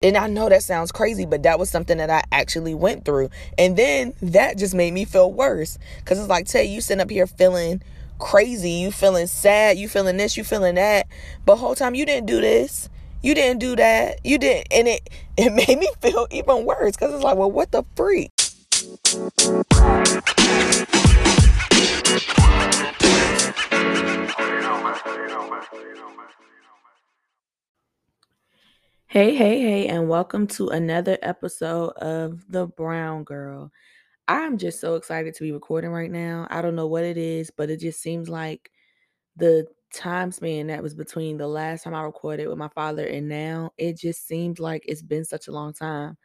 And I know that sounds crazy, but that was something that I actually went through. And then that just made me feel worse. Cause it's like, Tay, you sitting up here feeling crazy, you feeling sad, you feeling this, you feeling that. But whole time you didn't do this. You didn't do that. You didn't and it it made me feel even worse. Cause it's like, well, what the freak? Hey, hey, hey, and welcome to another episode of The Brown Girl. I'm just so excited to be recording right now. I don't know what it is, but it just seems like the time span that was between the last time I recorded with my father and now, it just seems like it's been such a long time.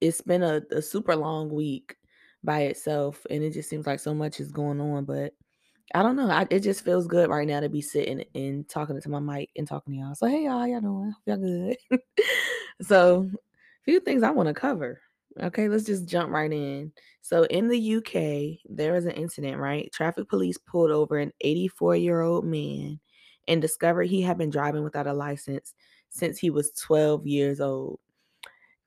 It's been a, a super long week by itself, and it just seems like so much is going on, but I don't know. I, it just feels good right now to be sitting and talking to my mic and talking to y'all. So hey y'all, y'all doing? Y'all good. so a few things I want to cover. Okay, let's just jump right in. So in the UK, there was an incident, right? Traffic police pulled over an 84-year-old man and discovered he had been driving without a license since he was 12 years old.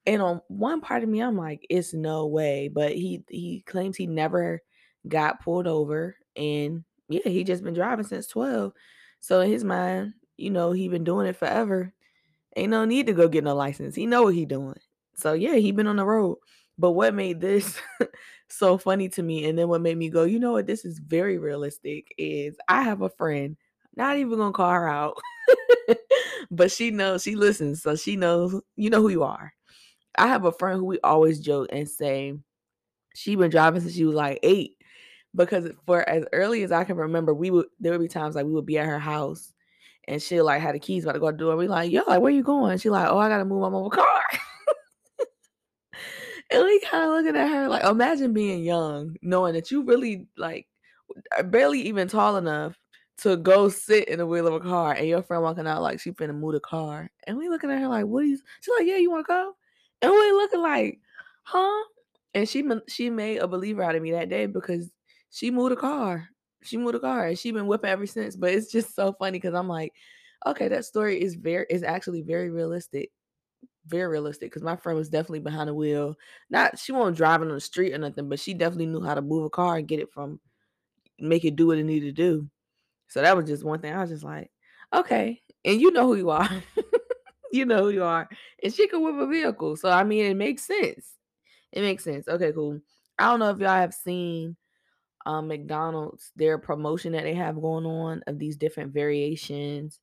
And on one part of me, I'm like, it's no way. But he he claims he never got pulled over and yeah, he just been driving since 12. So in his mind, you know, he been doing it forever. Ain't no need to go get no license. He know what he doing. So yeah, he been on the road. But what made this so funny to me, and then what made me go, you know what, this is very realistic, is I have a friend, not even gonna call her out, but she knows, she listens, so she knows, you know who you are. I have a friend who we always joke and say she been driving since she was like eight because for as early as I can remember, we would there would be times like we would be at her house and she like had the keys about to go to the door. We like, yo, like where you going? She like, oh, I gotta move my mobile car. and we kind of looking at her like, imagine being young, knowing that you really like uh, barely even tall enough to go sit in the wheel of a car, and your friend walking out like she finna move the car, and we looking at her like, what you? She's like, yeah, you want to go? And we looking like, huh? And she she made a believer out of me that day because she moved a car. She moved a car and she been whipping ever since. But it's just so funny because I'm like, okay, that story is very is actually very realistic. Very realistic because my friend was definitely behind the wheel. Not she wasn't driving on the street or nothing, but she definitely knew how to move a car and get it from make it do what it needed to do. So that was just one thing. I was just like, okay. And you know who you are. you know who you are. And she can whip a vehicle. So I mean it makes sense. It makes sense. Okay, cool. I don't know if y'all have seen um, McDonald's, their promotion that they have going on of these different variations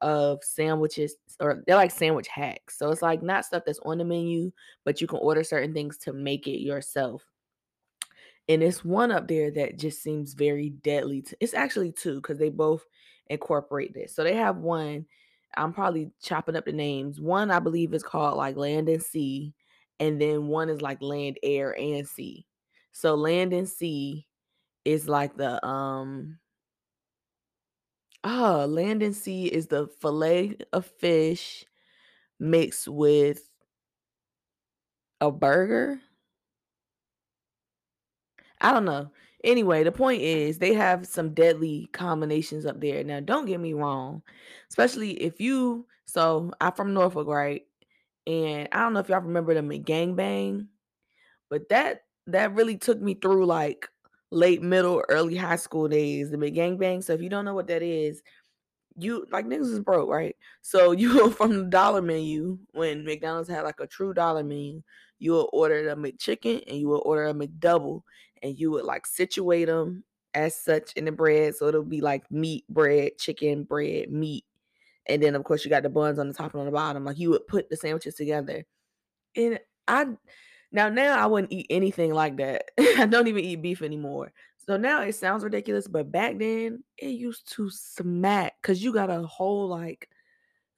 of sandwiches, or they're like sandwich hacks. So it's like not stuff that's on the menu, but you can order certain things to make it yourself. And it's one up there that just seems very deadly. To, it's actually two because they both incorporate this. So they have one. I'm probably chopping up the names. One I believe is called like Land and Sea, and then one is like Land, Air, and Sea. So Land and Sea is like the um oh land and sea is the fillet of fish mixed with a burger? I don't know. Anyway the point is they have some deadly combinations up there. Now don't get me wrong especially if you so i'm from norfolk right? And i don't know if y'all remember the mcgangbang but that that really took me through like late middle, early high school days, the McGangbang. So if you don't know what that is, you like niggas is broke, right? So you from the dollar menu when McDonald's had like a true dollar menu, you would order a McChicken and you would order a McDouble, and you would like situate them as such in the bread. So it'll be like meat, bread, chicken, bread, meat. And then of course you got the buns on the top and on the bottom. Like you would put the sandwiches together. And I now, now I wouldn't eat anything like that. I don't even eat beef anymore. So now it sounds ridiculous, but back then it used to smack because you got a whole like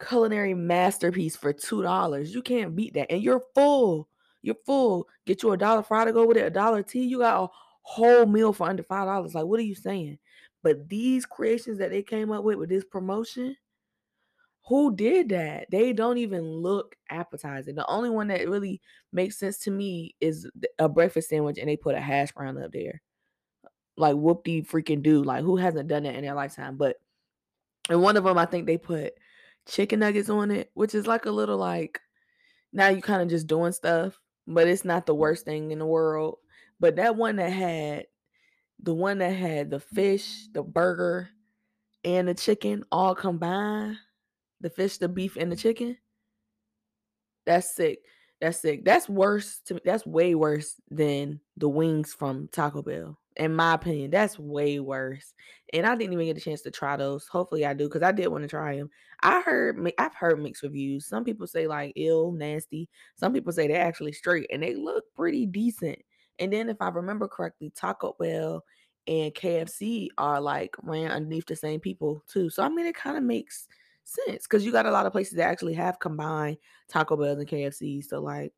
culinary masterpiece for two dollars. You can't beat that, and you're full. You're full. Get you a dollar fry to go with it, a dollar tea. You got a whole meal for under five dollars. Like, what are you saying? But these creations that they came up with with this promotion, who did that? They don't even look appetizing. The only one that really makes sense to me is a breakfast sandwich and they put a hash brown up there. Like whoop de freaking do. Like who hasn't done that in their lifetime? But and one of them I think they put chicken nuggets on it, which is like a little like now you kind of just doing stuff, but it's not the worst thing in the world. But that one that had the one that had the fish, the burger, and the chicken all combined, the fish, the beef, and the chicken. That's sick. That's sick. That's worse to me. That's way worse than the wings from Taco Bell. In my opinion, that's way worse. And I didn't even get a chance to try those. Hopefully I do because I did want to try them. I heard I've heard mixed reviews. Some people say like ill, nasty. Some people say they're actually straight and they look pretty decent. And then if I remember correctly, Taco Bell and KFC are like ran underneath the same people too. So I mean it kind of makes sense because you got a lot of places that actually have combined Taco Bell and KFC. So like,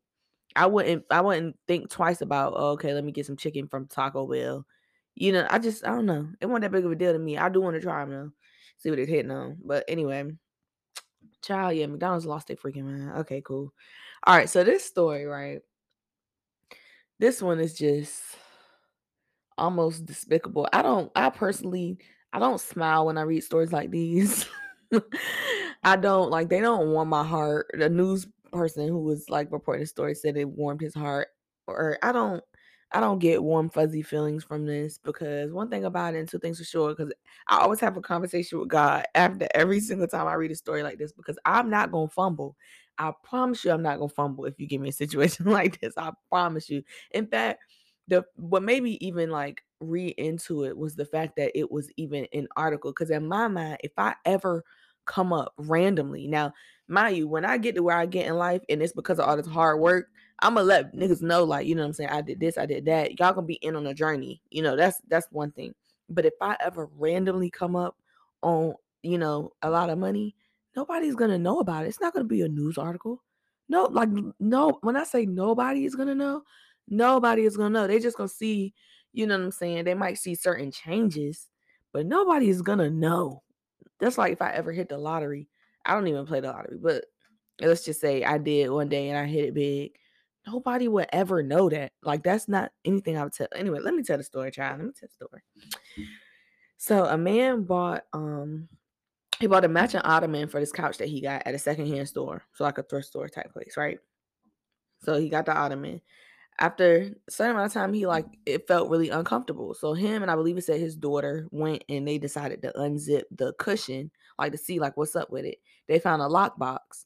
I wouldn't I wouldn't think twice about oh, okay, let me get some chicken from Taco Bell. You know, I just I don't know. It wasn't that big of a deal to me. I do want to try them though, see what it's hitting on. But anyway, child, yeah, McDonald's lost their freaking mind. Okay, cool. All right, so this story, right? This one is just almost despicable. I don't. I personally, I don't smile when I read stories like these. I don't like they don't warm my heart. The news person who was like reporting the story said it warmed his heart. Or I don't I don't get warm fuzzy feelings from this because one thing about it and two things for sure because I always have a conversation with God after every single time I read a story like this because I'm not gonna fumble. I promise you I'm not gonna fumble if you give me a situation like this. I promise you. In fact, the what maybe even like re into it was the fact that it was even an article because in my mind if i ever come up randomly. Now mind you when i get to where i get in life and it's because of all this hard work i'm gonna let niggas know like you know what i'm saying i did this i did that. Y'all gonna be in on a journey you know that's that's one thing. But if i ever randomly come up on you know a lot of money nobody's gonna know about it. It's not gonna be a news article. No like no when i say nobody is gonna know nobody is gonna know. They just gonna see you know what I'm saying? They might see certain changes, but nobody is gonna know. That's like if I ever hit the lottery. I don't even play the lottery, but let's just say I did one day and I hit it big. Nobody would ever know that. Like that's not anything I would tell. Anyway, let me tell the story, child. Let me tell the story. So a man bought um he bought a matching ottoman for this couch that he got at a secondhand store, so like a thrift store type place, right? So he got the ottoman after a certain amount of time, he like it felt really uncomfortable. So him and I believe it said his daughter went and they decided to unzip the cushion, like to see like what's up with it. They found a lockbox.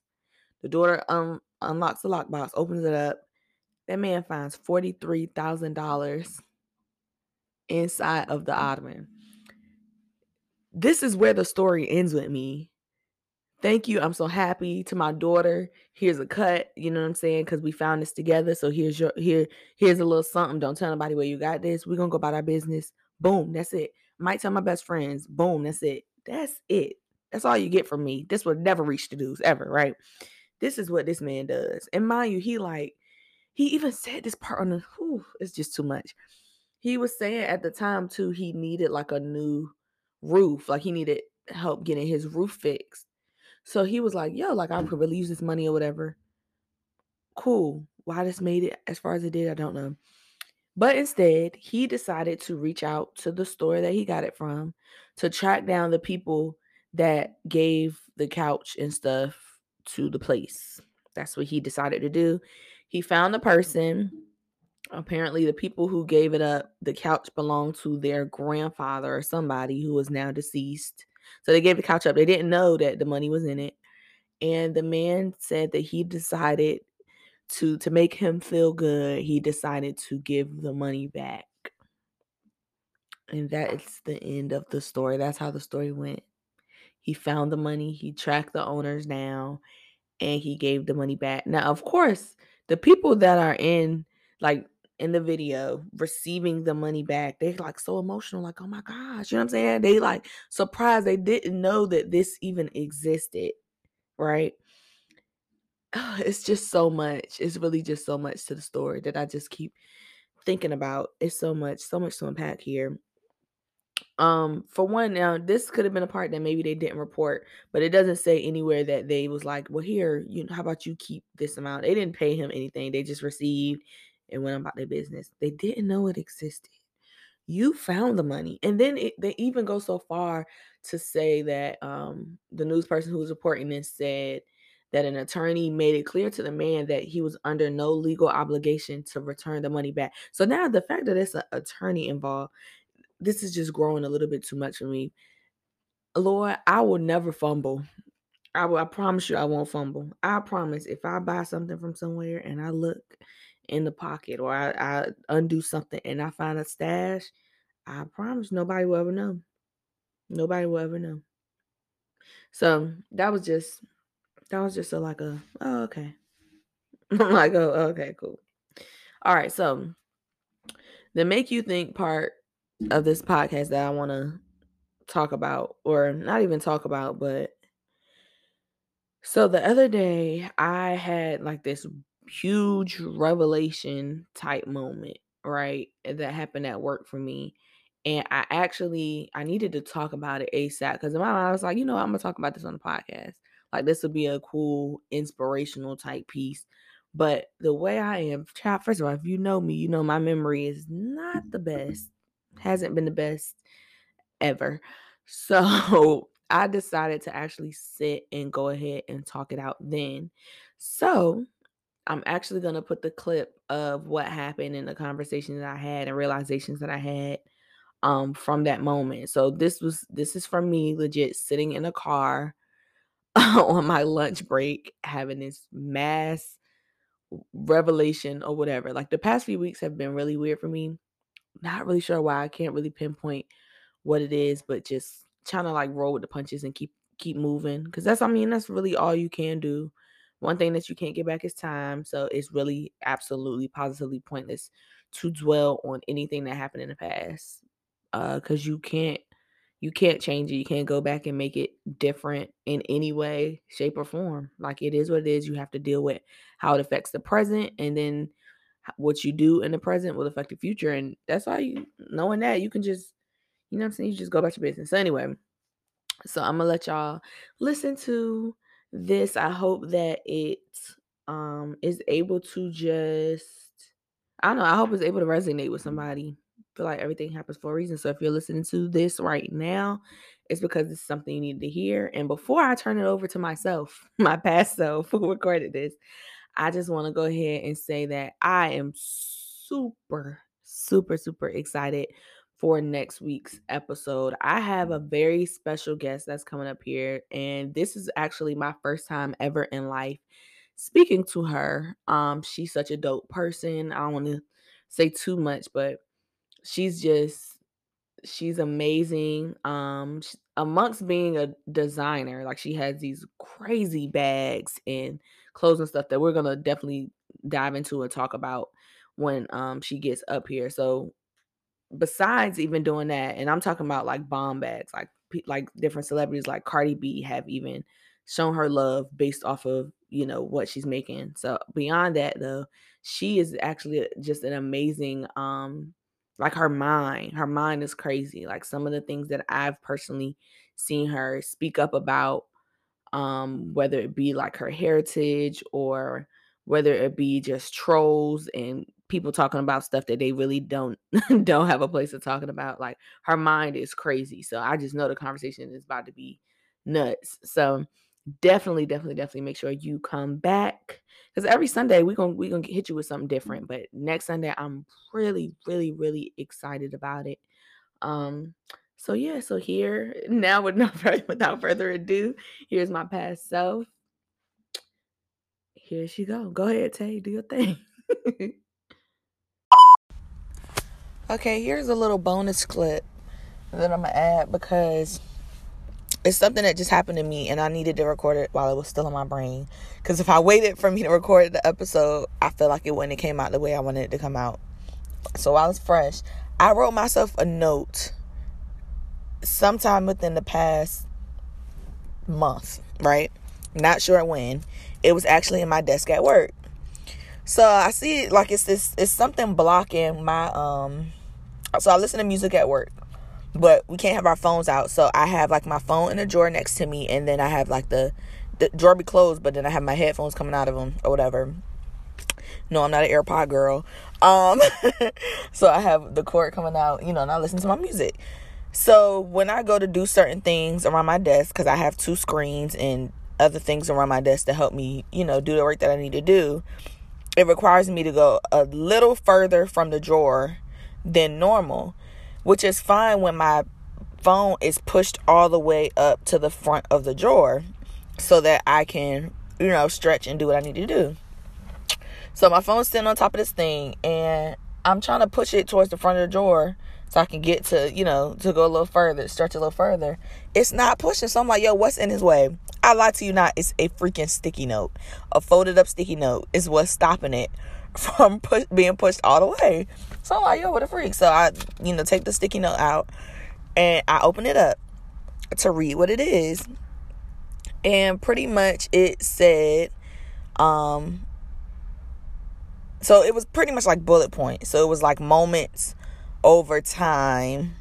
The daughter um unlocks the lockbox, opens it up. That man finds forty three thousand dollars inside of the ottoman. This is where the story ends with me thank you. I'm so happy to my daughter. Here's a cut, you know what I'm saying? Because we found this together. So here's your here, here's a little something. Don't tell nobody where you got this. We're gonna go about our business. Boom, that's it. Might tell my best friends. Boom, that's it. That's it. That's all you get from me. This would never reach the news ever, right? This is what this man does. And mind you, he like he even said this part on the whew, it's just too much. He was saying at the time too, he needed like a new roof, like he needed help getting his roof fixed. So he was like, yo, like I could really use this money or whatever. Cool. Why this made it as far as it did, I don't know. But instead, he decided to reach out to the store that he got it from to track down the people that gave the couch and stuff to the place. That's what he decided to do. He found the person. Apparently, the people who gave it up, the couch belonged to their grandfather or somebody who is now deceased. So they gave the couch up. They didn't know that the money was in it. And the man said that he decided to to make him feel good, he decided to give the money back. And that is the end of the story. That's how the story went. He found the money, he tracked the owners down, and he gave the money back. Now, of course, the people that are in like in the video receiving the money back, they're like so emotional, like, oh my gosh, you know what I'm saying? They like surprised they didn't know that this even existed, right? It's just so much. It's really just so much to the story that I just keep thinking about. It's so much, so much to unpack here. Um, for one, now this could have been a part that maybe they didn't report, but it doesn't say anywhere that they was like, well, here, you know, how about you keep this amount? They didn't pay him anything. They just received and went about their business. They didn't know it existed. You found the money. And then it, they even go so far to say that um, the news person who was reporting this said that an attorney made it clear to the man that he was under no legal obligation to return the money back. So now the fact that it's an attorney involved, this is just growing a little bit too much for me. Lord, I will never fumble. I will, I promise you I won't fumble. I promise if I buy something from somewhere and I look in the pocket or I, I undo something and I find a stash, I promise nobody will ever know. Nobody will ever know. So that was just that was just a like a oh okay. I'm like, oh okay, cool. All right, so the make you think part of this podcast that I want to talk about, or not even talk about, but so the other day I had like this huge revelation type moment, right? Eh, that happened at work for me. And I actually I needed to talk about it ASAP because in my mind I was like, you know, I'm gonna talk about this on the podcast. Like this would be a cool inspirational type piece. But the way I am, child, first of all, if you know me, you know my memory is not the best. Hasn't been the best ever. So I decided to actually sit and go ahead and talk it out then. So I'm actually going to put the clip of what happened in the conversation that I had and realizations that I had um from that moment. So this was this is from me legit sitting in a car on my lunch break having this mass revelation or whatever. Like the past few weeks have been really weird for me. Not really sure why. I can't really pinpoint what it is, but just trying to like roll with the punches and keep keep moving because that's I mean that's really all you can do. One thing that you can't get back is time, so it's really absolutely positively pointless to dwell on anything that happened in the past uh cuz you can't you can't change it. You can't go back and make it different in any way, shape or form. Like it is what it is. You have to deal with how it affects the present and then what you do in the present will affect the future and that's why you knowing that you can just you know I'm saying? You just go about your business. So anyway, so I'm gonna let y'all listen to this. I hope that it um is able to just I don't know, I hope it's able to resonate with somebody. I feel like everything happens for a reason. So if you're listening to this right now, it's because it's something you need to hear. And before I turn it over to myself, my past self who recorded this, I just want to go ahead and say that I am super, super, super excited for next week's episode. I have a very special guest that's coming up here, and this is actually my first time ever in life speaking to her. Um, she's such a dope person. I don't want to say too much, but she's just she's amazing. Um, she, amongst being a designer, like she has these crazy bags and clothes and stuff that we're gonna definitely dive into and talk about when um she gets up here. So besides even doing that, and I'm talking about like bomb bags, like like different celebrities like Cardi B have even shown her love based off of you know what she's making. So beyond that though, she is actually just an amazing um like her mind. Her mind is crazy. Like some of the things that I've personally seen her speak up about um whether it be like her heritage or whether it be just trolls and people talking about stuff that they really don't don't have a place of talking about. Like her mind is crazy. So I just know the conversation is about to be nuts. So definitely, definitely, definitely make sure you come back. Because every Sunday we're gonna we're gonna hit you with something different. But next Sunday, I'm really, really, really excited about it. Um, so yeah, so here now with no without further ado, here's my past self. Here she go. Go ahead, Tay, do your thing. Okay, here's a little bonus clip that I'm gonna add because it's something that just happened to me and I needed to record it while it was still in my brain. Because if I waited for me to record the episode, I feel like it wouldn't have came out the way I wanted it to come out. So while it's fresh, I wrote myself a note sometime within the past month, right? Not sure when. It was actually in my desk at work. So I see it like it's this it's something blocking my um so I listen to music at work, but we can't have our phones out. So I have like my phone in a drawer next to me, and then I have like the, the drawer be closed, but then I have my headphones coming out of them or whatever. No, I'm not an AirPod girl. Um, so I have the cord coming out, you know, and I listen to my music. So when I go to do certain things around my desk, because I have two screens and other things around my desk to help me, you know, do the work that I need to do, it requires me to go a little further from the drawer than normal, which is fine when my phone is pushed all the way up to the front of the drawer so that I can, you know, stretch and do what I need to do. So my phone's sitting on top of this thing and I'm trying to push it towards the front of the drawer so I can get to, you know, to go a little further, stretch a little further. It's not pushing. So I'm like, yo, what's in his way? I lie to you not, it's a freaking sticky note. A folded up sticky note is what's stopping it from push, being pushed all the way. So I'm like, yo, what a freak. So I, you know, take the sticky note out and I open it up to read what it is. And pretty much it said, um, so it was pretty much like bullet points. So it was like moments over time.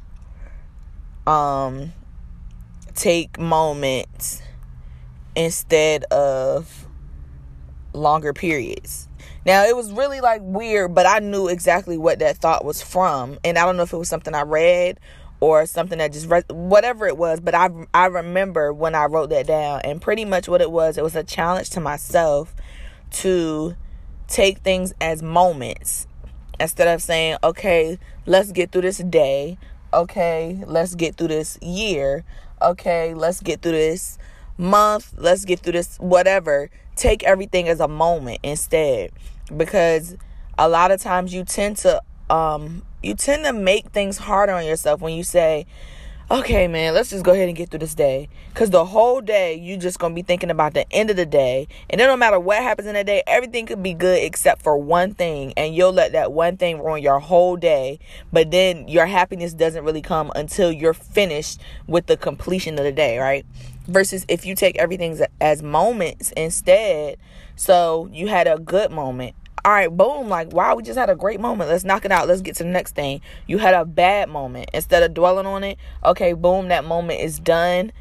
Um, take moments instead of longer periods. Now it was really like weird, but I knew exactly what that thought was from, and I don't know if it was something I read or something that just re- whatever it was. But I I remember when I wrote that down, and pretty much what it was, it was a challenge to myself to take things as moments instead of saying, okay, let's get through this day. Okay, let's get through this year. Okay, let's get through this month. Let's get through this whatever. Take everything as a moment instead because a lot of times you tend to um you tend to make things harder on yourself when you say okay, man, let's just go ahead and get through this day. Because the whole day, you just to be thinking about the end of the day. And it don't matter what happens in the day, everything could be good except for one thing. And you'll let that one thing ruin your whole day. But then your happiness doesn't really come until you're finished with the completion of the day, right? Versus if you take everything as moments instead. So you had a good moment all right, boom, like, wow, we just had a great moment. Let's knock it out. Let's get to the next thing. You had a bad moment. Instead of dwelling on it, okay, boom, that moment is done.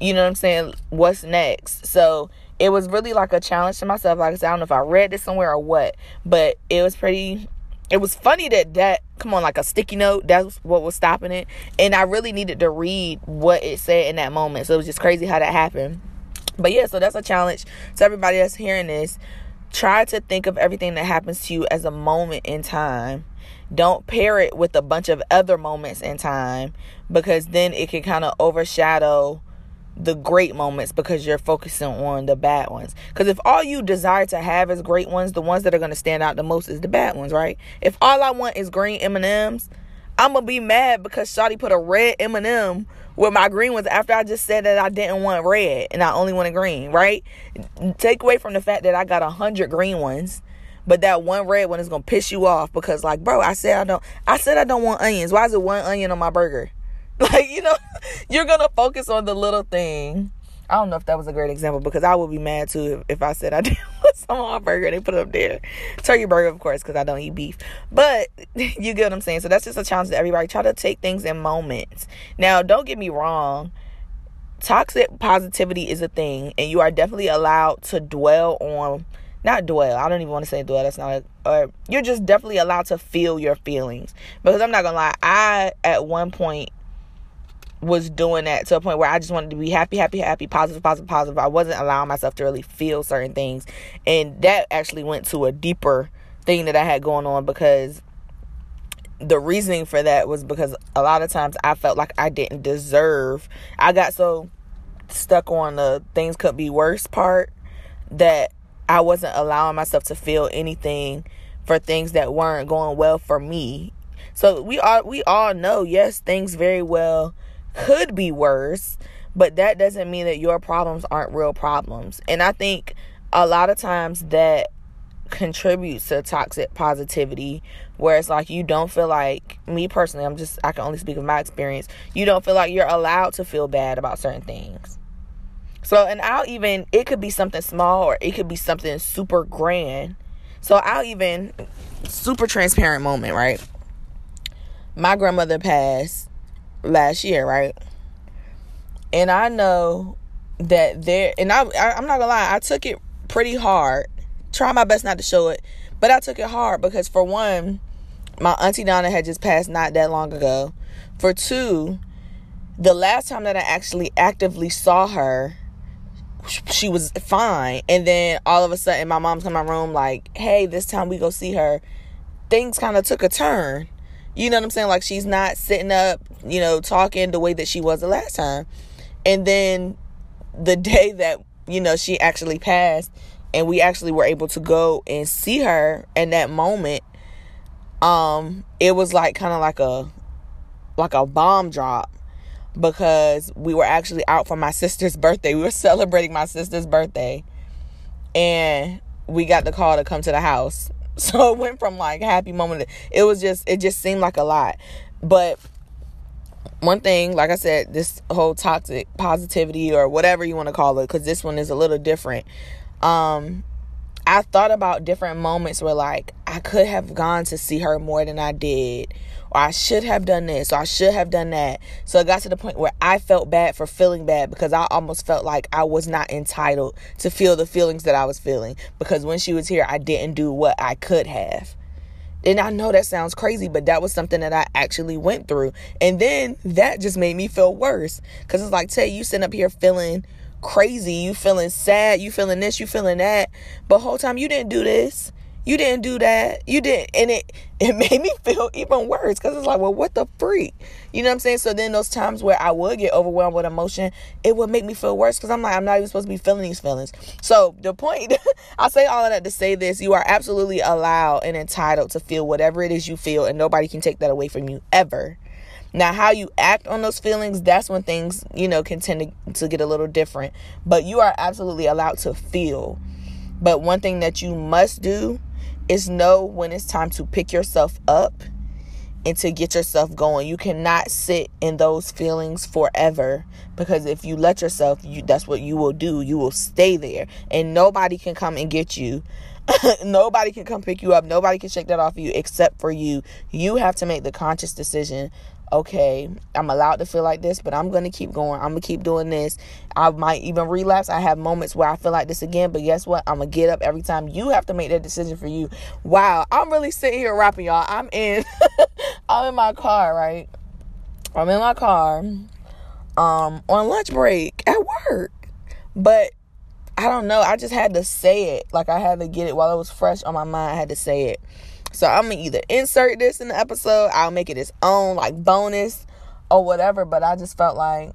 You know what I'm saying? What's next? So it was really like a challenge to myself. Like I said, I don't know if I read this somewhere or what, but it was pretty. It was funny that that come on like a sticky note. That's what was stopping it, and I really needed to read what it said in that moment. So it was just crazy how that happened. But yeah, so that's a challenge to everybody that's hearing this try to think of everything that happens to you as a moment in time. Don't pair it with a bunch of other moments in time because then it can kind of overshadow the great moments because you're focusing on the bad ones. Because if all you desire to have is great ones, the ones that are going to stand out the most is the bad ones, right? If all I want is green M&Ms, I'm going to be mad because Shotty put a red M&M with my green ones after I just said that I didn't want red and I only wanted green, right? Take away from the fact that I got a hundred green ones, but that one red one is gonna piss you off because like, bro, I said I don't I said I don't want onions. Why is it one onion on my burger? Like, you know, you're gonna focus on the little thing I don't know if that was a great example because I would be mad too if, if I said I want some on my burger and they put it up there. Turkey burger, of course, because I don't eat beef. But you get what I'm saying? So that's just a challenge to everybody. Try to take things in moments. Now, don't get me wrong. Toxic positivity is a thing, and you are definitely allowed to dwell on not dwell. I don't even want to say dwell. That's not. A, or you're just definitely allowed to feel your feelings. Because I'm not gonna lie, I at one point was doing that to a point where I just wanted to be happy, happy, happy, positive, positive, positive. I wasn't allowing myself to really feel certain things. And that actually went to a deeper thing that I had going on because the reasoning for that was because a lot of times I felt like I didn't deserve. I got so stuck on the things could be worse part that I wasn't allowing myself to feel anything for things that weren't going well for me. So we all we all know yes things very well could be worse, but that doesn't mean that your problems aren't real problems. And I think a lot of times that contributes to toxic positivity where it's like you don't feel like me personally i'm just i can only speak of my experience you don't feel like you're allowed to feel bad about certain things. So and i'll even it could be something small or it could be something super grand. So i'll even super transparent moment right? My grandmother passed last year, right? And I know that there, and I, I I'm not gonna lie, I took it pretty hard. Try my best not to show it, but I took it hard because for one, my auntie Donna had just passed not that long ago. For two, the last time that I actually actively saw her, she was fine. And then all of a sudden, my mom's in my room, like, hey, this time we go see her. Things kind of took a turn. You know what I'm saying? Like, she's not sitting up, you know, talking the way that she was the last time. And then the day that, you know, she actually passed and we actually were able to go and see her in that moment, um, it was like kind of like a like a bomb drop because we were actually out for my sister's birthday. We were celebrating my sister's birthday. And we got the call to come to the house. So it went from like happy moment. It was just it just seemed like a lot. But one thing, like I said, this whole toxic positivity or whatever you want to call it, because this one is a little different. Um, I thought about different moments where like I could have gone to see her more than I did or I should have done this, or I should have done that. So it got to the point where I felt bad for feeling bad because I almost felt like I was not entitled to feel the feelings that I was feeling because when she was here, I didn't do what I could have. And I know that sounds crazy, but that was something that I actually went through. And then that just made me feel worse. Cause it's like, Tay, you sitting up here feeling crazy, you feeling sad, you feeling this, you feeling that. But whole time you didn't do this. You didn't do that. You didn't. And it, it made me feel even worse because it's like, well, what the freak? You know what I'm saying? So then those times where I would get overwhelmed with emotion, it would make me feel worse because I'm like, I'm not even supposed to be feeling these feelings. So the point, I say all of that to say this you are absolutely allowed and entitled to feel whatever it is you feel, and nobody can take that away from you ever. Now, how you act on those feelings, that's when things, you know, can tend to, to get a little different. But you are absolutely allowed to feel. But one thing that you must do is know when it's time to pick yourself up and to get yourself going. You cannot sit in those feelings forever because if you let yourself, you that's what you will do. You will stay there and nobody can come and get you. nobody can come pick you up. Nobody can shake that off of you except for you. You have to make the conscious decision okay, I'm allowed to feel like this, but I'm going to keep going. I'm going to keep doing this. I might even relapse. I have moments where I feel like this again, but guess what? I'm going to get up every time. You have to make that decision for you. Wow, I'm really sitting here rapping, y'all. I'm in I'm in my car, right? I'm in my car um on lunch break at work. But I don't know. I just had to say it. Like I had to get it while it was fresh on my mind. I had to say it. So I'm gonna either insert this in the episode, I'll make it its own like bonus or whatever. But I just felt like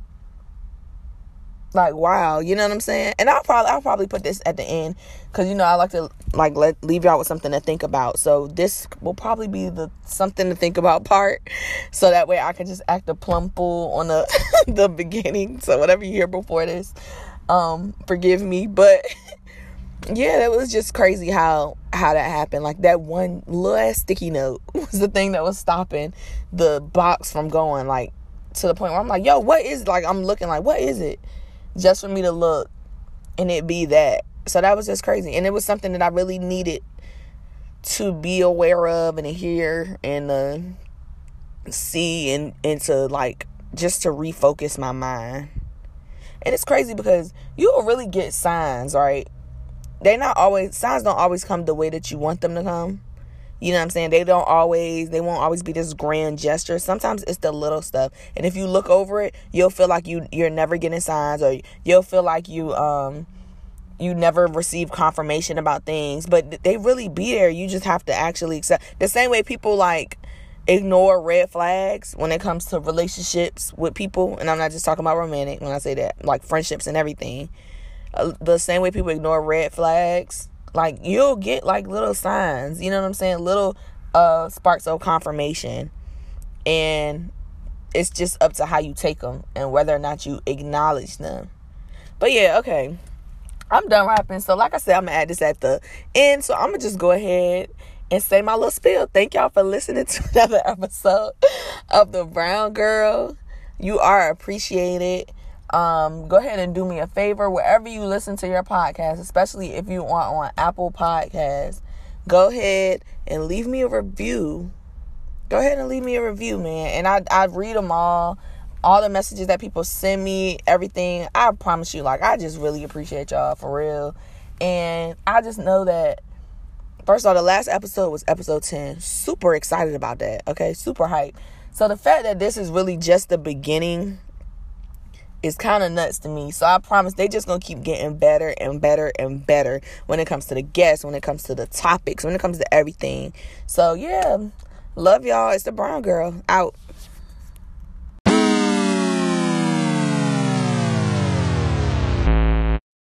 like wow, you know what I'm saying? And I'll probably I'll probably put this at the end because you know I like to like let leave y'all with something to think about. So this will probably be the something to think about part, so that way I can just act a plum fool on the the beginning. So whatever you hear before this, um, forgive me, but yeah, that was just crazy how how that happened. Like that one little sticky note was the thing that was stopping the box from going like to the point where I'm like, yo, what is like I'm looking like what is it? Just for me to look and it be that. So that was just crazy. And it was something that I really needed to be aware of and to hear and see and and to like just to refocus my mind. And it's crazy because you will really get signs, right? They not always signs don't always come the way that you want them to come. You know what I'm saying? They don't always they won't always be this grand gesture. Sometimes it's the little stuff. And if you look over it, you'll feel like you you're never getting signs or you'll feel like you um you never receive confirmation about things, but they really be there. You just have to actually accept. The same way people like ignore red flags when it comes to relationships with people, and I'm not just talking about romantic when I say that, like friendships and everything the same way people ignore red flags like you'll get like little signs you know what i'm saying? Little uh sparks of confirmation. And it's just up to how you take them and whether or not you acknowledge them. But yeah okay. I'm done rapping so like i said i'm gonna add this at the end. So i'm gonna just go ahead and say my little spiel. Thank y'all for listening to another episode of the brown girl. You are appreciated um, go ahead and do me a favor wherever you listen to your podcast, especially if you are on Apple Podcasts. Go ahead and leave me a review. Go ahead and leave me a review, man. And I I read them all, all the messages that people send me, everything. I promise you, like I just really appreciate y'all for real. And I just know that first of all, the last episode was episode 10. Super excited about that. Okay, super hype. So the fact that this is really just the beginning is kind of nuts to me. So I promise they just gonna keep getting better and better and better when it comes to the guests, when it comes to the topics, when it comes to everything. So yeah, love y'all. It's the brown girl out.